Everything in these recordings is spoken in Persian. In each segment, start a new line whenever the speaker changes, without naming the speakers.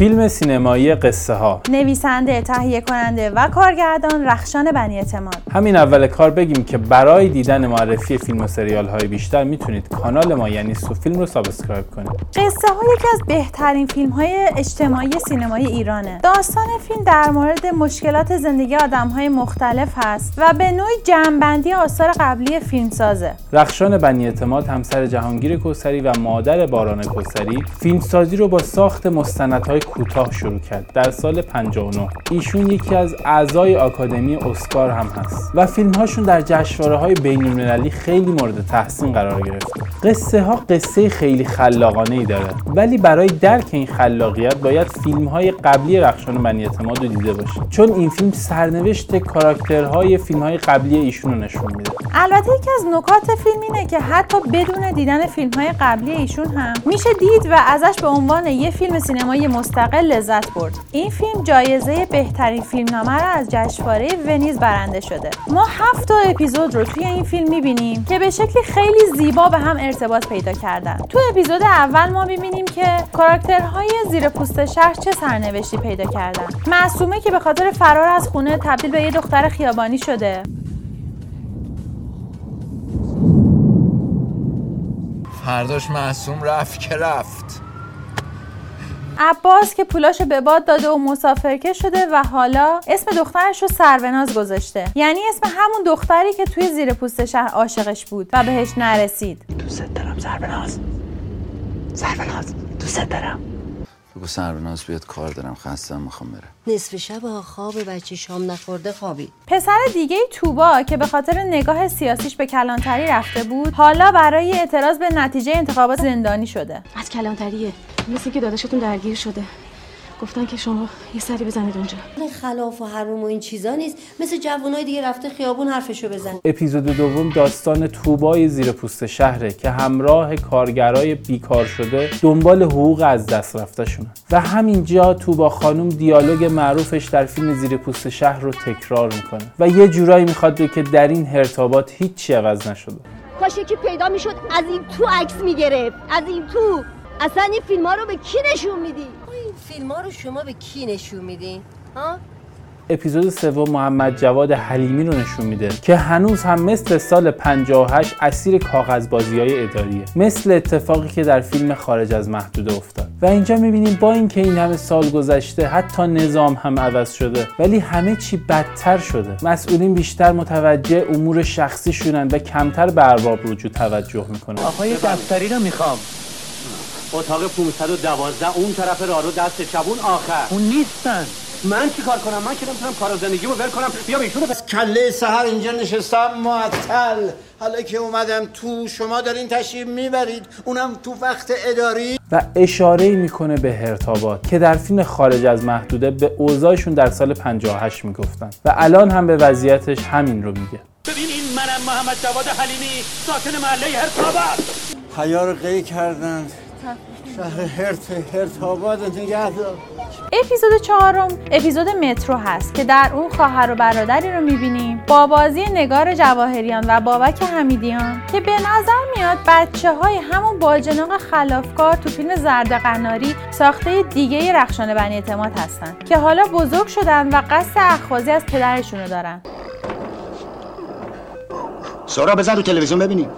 فیلم سینمایی قصه ها
نویسنده تهیه کننده و کارگردان رخشان بنی اعتماد.
همین اول کار بگیم که برای دیدن معرفی فیلم و سریال های بیشتر می‌تونید کانال ما یعنی سو فیلم رو subscribe کنید.
قصه ها یکی از بهترین فیلم های اجتماعی سینمای ایرانه. داستان فیلم در مورد مشکلات زندگی آدم های مختلف هست و به نوعی جمعبندی آثار قبلی فیلمسازه.
رخشان بنی اعتماد همسر جهانگیر کوثری و مادر باران کوثری فیلمسازی رو با ساخت مستندهای کوتاه شروع کرد. در سال 59 ایشون یکی از اعضای آکادمی اسکار هم هست. و فیلم هاشون در جشنواره های بین المللی خیلی مورد تحسین قرار گرفته قصه ها قصه خیلی خلاقانه ای داره. ولی برای درک این خلاقیت باید فیلم های قبلی رخشان بنی اعتماد رو دیده باشید. چون این فیلم سرنوشت کاراکترهای فیلم های قبلی ایشون رو نشون میده.
البته یکی از نکات فیلم اینه که حتی بدون دیدن فیلم های قبلی ایشون هم میشه دید و ازش به عنوان یه فیلم سینمایی مستقل لذت برد. این فیلم جایزه بهترین فیلمنامه را از جشنواره ونیز برنده شده. ما هفت تا اپیزود رو توی این فیلم می‌بینیم که به شکلی خیلی زیبا به هم ارتباط پیدا کردن. تو اپیزود اول ما می‌بینیم که کاراکترهای زیر پوست شهر چه سرنوشتی پیدا کردن. معصومه که به خاطر فرار از خونه تبدیل به یه دختر خیابانی شده.
فرداش معصوم رفت که رفت.
عباس که پولاشو به باد داده و مسافرکش شده و حالا اسم دخترش رو سروناز گذاشته. یعنی اسم همون دختری که توی زیر پوست شهر عاشقش بود و بهش نرسید.
دوست دارم سروناز. سروناز دوست دارم.
بگو سربناز بیاد کار دارم خستم می‌خوام برم.
نصف شب خواب بچه شام نخورده خوابی.
پسر دیگه توبا که به خاطر نگاه سیاسیش به کلانتری رفته بود حالا برای اعتراض به نتیجه انتخابات زندانی شده.
از کلانتریه. مثل که داداشتون درگیر شده. گفتن که شما یه سری بزنید اونجا.
خلاف و حروم و این چیزا نیست. مثل جوانای دیگه رفته خیابون حرفشو بزن
اپیزود دوم داستان توبای زیر پوست شهره که همراه کارگرای بیکار شده دنبال حقوق از دست رفته شونه و همینجا توبا خانم دیالوگ معروفش در فیلم زیر پوست شهر رو تکرار می‌کنه. و یه جورایی می‌خواد که در این هرتابات هیچی عوض نشده.
کاش یکی پیدا می‌شد از این تو عکس می‌گرفت. از این تو. اصلا این فیلم ها رو به کی نشون میدی؟
این فیلم ها رو شما به کی نشون میدین؟ ها؟
اپیزود سوم محمد جواد حلیمی رو نشون میده که هنوز هم مثل سال 58 اسیر کاغذبازی های اداریه مثل اتفاقی که در فیلم خارج از محدوده افتاد. و اینجا می‌بینیم با اینکه این همه سال گذشته حتی نظام هم عوض شده ولی همه چی بدتر شده. مسئولین بیشتر متوجه امور شخصی شدن و کمتر به ارباب رجوع توجه می‌کنن.
آقای دفتری رو می‌خوام.
اتاق 512 اون طرف راهرو دست چبون آخر.
اون نیستن.
من چی کار کنم؟ من که نمی‌تونم کار زندگیمو ول کنم. بیا ایشونو
از کله سهر اینجا نشستم معطل. حالا که اومدم تو شما دارین تشریف می‌برید. اونم تو وقت اداری.
و اشاره می‌کنه به هرتابات که در فیلم خارج از محدوده به اوضاعشون در سال 58 می‌گفتن. و الان هم به وضعیتش همین رو میگه.
ببین این منم محمد جواد حلیمی ساکن محله هرتابات
حیا رو قی کردن.
اپیزود چهارم اپیزود مترو هست که در اون خواهر و برادری رو می‌بینیم. با بازی نگار جواهریان و بابک حمیدیان که به نظر میاد بچه های همون باجناق خلافکار تو فیلم زرد قناری ساخته دیگه رخشان بنی اعتماد هستن که حالا بزرگ شدن و قصد اخوازی از پدرشونو دارن.
سورا بزن رو تلویزیون ببینیم.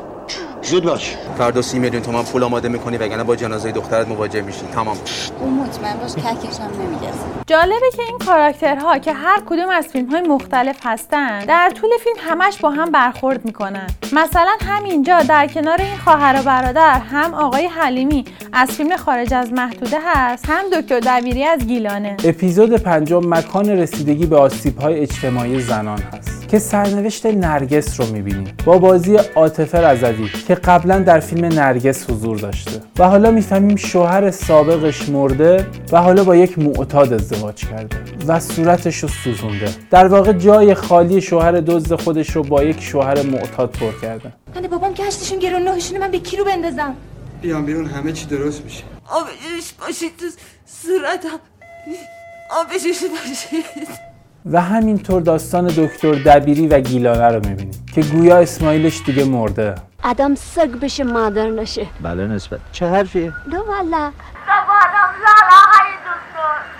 زود باش.
فردا سی میلیون تومن پول آماده می‌کنی وگرنه با جنازه دخترت مواجه میشی. تمام.
اون مطمئن باش ککشم نمیگه
جالبه که این کاراکترها که هر کدوم از فیلم های مختلف هستن در طول فیلم همش با هم برخورد می‌کنن. مثلا همینجا در کنار این خواهر و برادر هم آقای حلیمی از فیلم خارج از محدوده هست هم دکتر دبیری از گیلانه.
اپیزود پنجم مکان رسیدگی به آسیب های اجتماعی زنان هست. که سرنوشت نرگس رو می‌بینیم با بازی عاطفه رضوی که قبلا در فیلم نرگس حضور داشته. و حالا می‌فهمیم شوهر سابقش مرده و حالا با یک معتاد ازدواج کرده و صورتش رو سوزونده. در واقع جای خالی شوهر دزد خودش رو با یک شوهر معتاد پر کرده.
من بابام گشتشون گرون نهشونه من به کی رو بندازم؟
بیام بیرون همه چی درست میشه.
آبجوش باشید تو صورتم. آبجوش باشید.
و همینطور داستان دکتر دبیری و گیلانه رو می‌بینیم که گویا اسماعیلش دیگه مرده.
آدم سگ بشه مادر نشه.
بله نسبت. چه حرفیه؟
نه والا
سوارم لالا های دکتر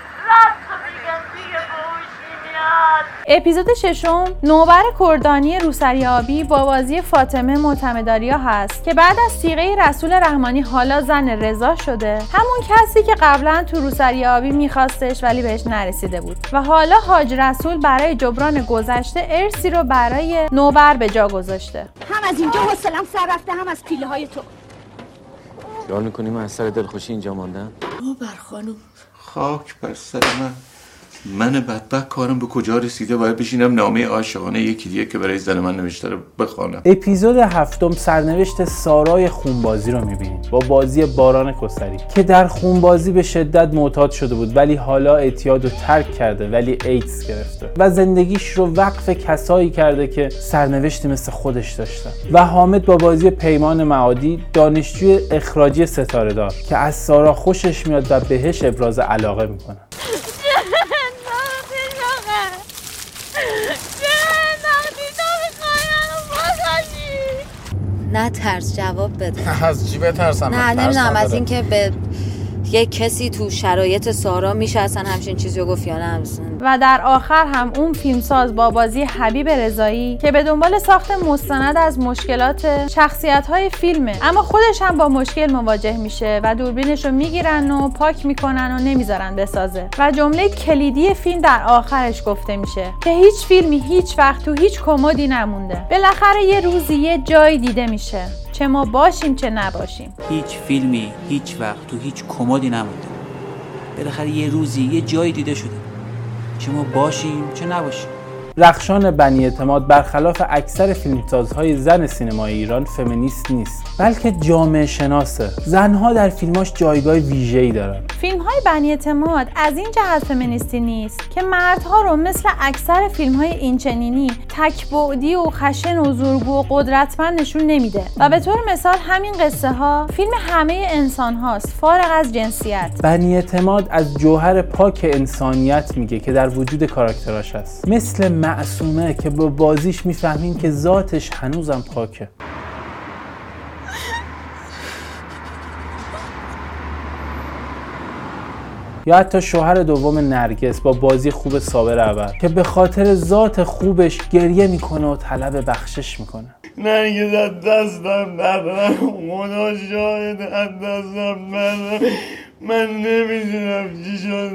اپیزود ششم نوبر کردانی روسری آبی با بازی فاطمه معتمداریا هست که بعد از سیغه رسول رحمانی حالا زن رضا شده. همون کسی که قبلا تو روسری آبی میخواستش ولی بهش نرسیده بود. و حالا حاج رسول برای جبران گذشته ارسی رو برای نوبر به جا گذاشته.
هم از اینجا حوصلم سر رفته هم از پیله های تو.
خیال می‌کنی؟ من از سر دلخوشی اینجا ماندم
نوبر خانم.
خاک بر سر من. من بدبخت کارم به کجا رسیده؟ باید بشینم نامه عاشقانه یکی دیگه که برای زن من نوشته رو بخوانم.
اپیزود هفتم سرنوشت سارای خونبازی رو می‌بینیم با بازی باران کسری که در خونبازی به شدت معتاد شده بود ولی حالا اعتیاد رو ترک کرده ولی ایدز گرفته. و زندگیش رو وقف کسایی کرده که سرنوشتی مثل خودش داشتن. و حامد با بازی پیمان معادی دانشجوی اخراجی ستاره دار که از سارا خوشش میاد و بهش ابراز علاقه می‌کنه.
نه ترس جواب بده
از چی بترسم
نه نمی‌دونم از. اینکه به یک کسی تو شرایط سارا میشه اصلا همچین چیزی رو گفت یا نه.
و در آخر هم اون فیلمساز با بازی حبیب رضایی که به دنبال ساخت مستند از مشکلات شخصیت های فیلمه. اما خودش هم با مشکل مواجه میشه و دوربینش رو می‌گیرن و پاک می‌کنن و نمی‌ذارن بسازه. و جمله کلیدی فیلم در آخرش گفته میشه که هیچ فیلمی هیچ وقت تو هیچ کمدی نمونده. بالاخره یه روزی یه جایی دیده میشه. چه ما باشیم چه نباشیم.
هیچ فیلمی هیچ وقت تو هیچ کمدی نمونده. بالاخره یه روزی یه جایی دیده شده. چه ما باشیم چه نباشیم.
رخشان بنی اعتماد برخلاف اکثر فیلمسازهای زن سینمای ایران فمینیست نیست بلکه جامعه شناسه. زنها در فیلماش جایگاه ویژه‌ای دارن.
فیلم های بنی اعتماد از این جهت فمینیستی نیست که مردها رو مثل اکثر فیلم های اینچنینی تکبعدی و خشن و زورگو و قدرتمند نشون نمیده. و به طور مثال همین قصه ها فیلم همه انسان هاست فارغ از جنسیت.
بنی اعتماد از جوهر پاک انسانیت میگه که در وجود کاراکتراش هست مثل معصومه که با بازیش می‌فهمیم که ذاتش هنوزم پاکه. یا حتی شوهر دوم نرگس با بازی خوب صابر اول که به خاطر ذات خوبش گریه می‌کنه و طلب بخشش می‌کنه.
نرگز از دستم ندارم خدا شاهد از دستم ندارم من نمی‌دونم چی شد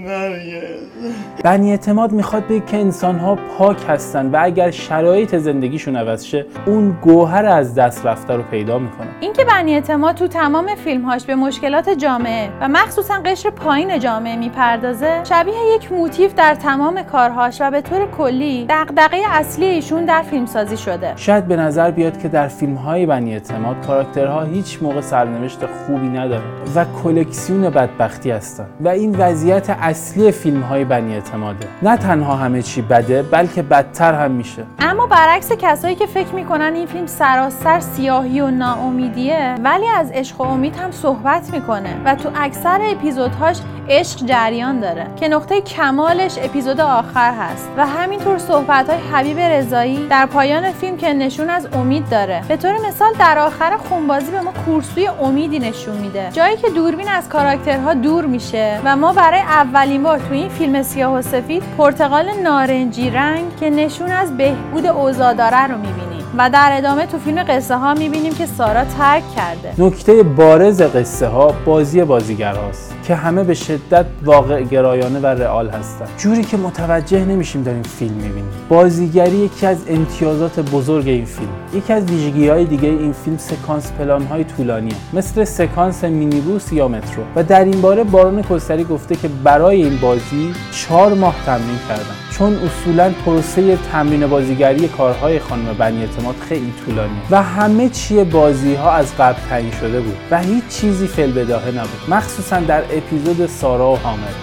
بنی اعتماد می‌خواد بگه که انسانها پاک هستن و اگر شرایط زندگیشون عوض شه اون گوهر از دست رفته رو پیدا می‌کنه.
اینکه بنی اعتماد تو تمام فیلمهاش به مشکلات جامعه و مخصوصا قشر پایین جامعه می‌پردازه شبیه یک موتیف در تمام کارهاش و به طور کلی دغدغه اصلی ایشون در فیلمسازی شده.
شاید به نظر بیاد که در فیلم های بنی اعتماد کاراکترها هیچ موقع سرنوشت خوبی ندارن و کلکسیون بدبختی هستن. و این وضعیت اصلی فیلم های بنی اعتماده. نه تنها همه چی بده بلکه بدتر هم میشه.
اما برعکس کسایی که فکر می‌کنن این فیلم سراسر سیاهی و ناامیدیه ولی از عشق و امید هم صحبت می‌کنه. و تو اکثر اپیزودهاش عشق جریان داره. که نقطه کمالش اپیزود آخر هست. و همینطور صحبت های حبیب رضایی در پایان فیلم که نشون از امید داره. به طور مثال در آخر خونبازی به ما کورسوی امیدی نشون میده. جایی که دوربین از کاراکترها دور میشه. و ما برای اولین بار تو این فیلم سیاه و سفید پرتقال نارنجی رنگ که نشون از بهبود اوضاع داره رو می‌بینیم. و در ادامه تو فیلم قصه ها می‌بینیم که سارا ترک کرده.
نکته بارز قصه ها بازی بازیگر هاست که همه به شدت واقع گرایانه و رئال هستن. جوری که متوجه نمیشیم داریم فیلم می‌بینیم. بازیگری یکی از امتیازات بزرگ این فیلم. یکی از ویژگی های دیگه این فیلم سکانس پلان های طولانیه. مثل سکانس مینیبوس یا مترو. و در این باره بارون کستری گفته که برای این بازی چهار ماه تمرین کردم چون اصولا پروسه تمرین بازیگری کارهای خانم بنی اعتماد خیلی طولانیه و همه چی بازی ها از قبل تعیین شده بود و هیچ چیزی فلبداهه نبود. مخصوصا در اپیزود سارا و حامد.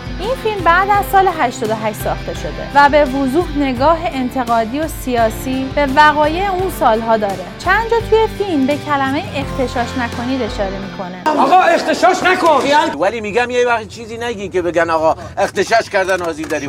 فیلم بعد از سال 88 ساخته شده و به وضوح نگاه انتقادی و سیاسی به وقایع اون سالها داره. چند جا توی فیلم به کلمه اختشاش نکنید اشاره می‌کنه.
آقا اختشاش نکن! ولی میگم یه وقت چیزی نگین که بگن آقا اختشاش کردن آزین داری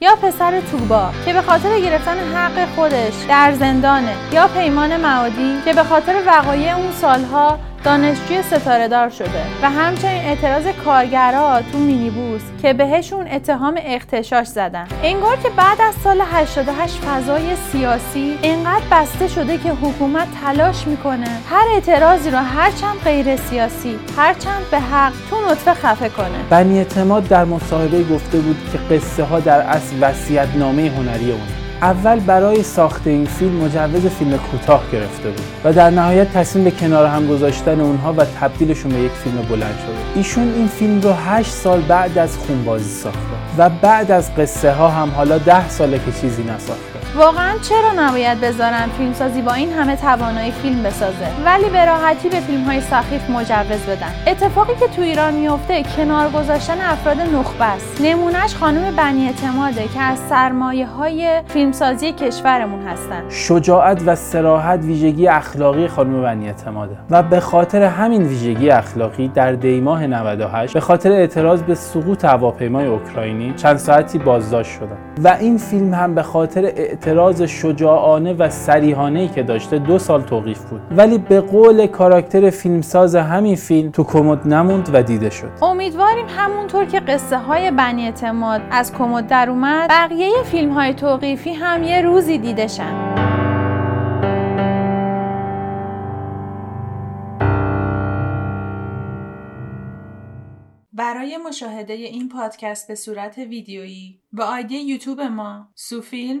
یا پسر توبا که به خاطر گرفتن حق خودش در زندانه یا پیمان معادی که به خاطر وقایع اون سالها دانشجوی ستاره دار شده و همچنین اعتراض کارگرها تو مینیبوس که بهشون اتهام اغتشاش زدن. انگار که بعد از سال 88 فضای سیاسی انقدر بسته شده که حکومت تلاش می‌کنه هر اعتراضی رو هرچند غیر سیاسی هرچند به حق تو نطفه خفه کنه.
بنی اعتماد در مصاحبه گفته بود که قصه ها در اصل وصیت نامه هنری اونه. اول برای ساخت این فیلم مجوز فیلم کوتاه گرفته بود و در نهایت تصمیم به کنار هم گذاشتن اونها و تبدیلشون به یک فیلم بلند شده. ایشون این فیلم رو 8 سال بعد از خونبازی ساخته و بعد از قصه ها هم حالا 10 ساله که چیزی نساخته.
واقعا چرا نباید بذارن فیلمسازی با این همه توانایی فیلم بسازه؟ ولی به راحتی به فیلم های سخیف مجوز بدن. اتفاقی که تو ایران میفته کنار گذاشتن افراد نخبه است. نمونهش خانم بنی اعتماده که از سرمایه های فیلمسازی کشورمون هستن.
شجاعت و سراحت ویژگی اخلاقی خانم بنی اعتماده. و به خاطر همین ویژگی اخلاقی در دیماه 98 به خاطر اعتراض به سقوط هواپیمای اوکراینی چند ساعتی بازداشت شدن. و این فیلم هم به خاطر اعتراض شجاعانه و سریحانه که داشته دو سال توقیف بود. ولی به قول کاراکتر فیلمساز همین فیلم تو کمد نموند و دیده شد.
امیدواریم همونطور که قصه های بنی اعتماد از کمد در اومد بقیه فیلم های توقیفی هم یه روزی دیده شن. برای مشاهده این پادکست به صورت ویدیویی با آیدی یوتیوب ما سوفیلم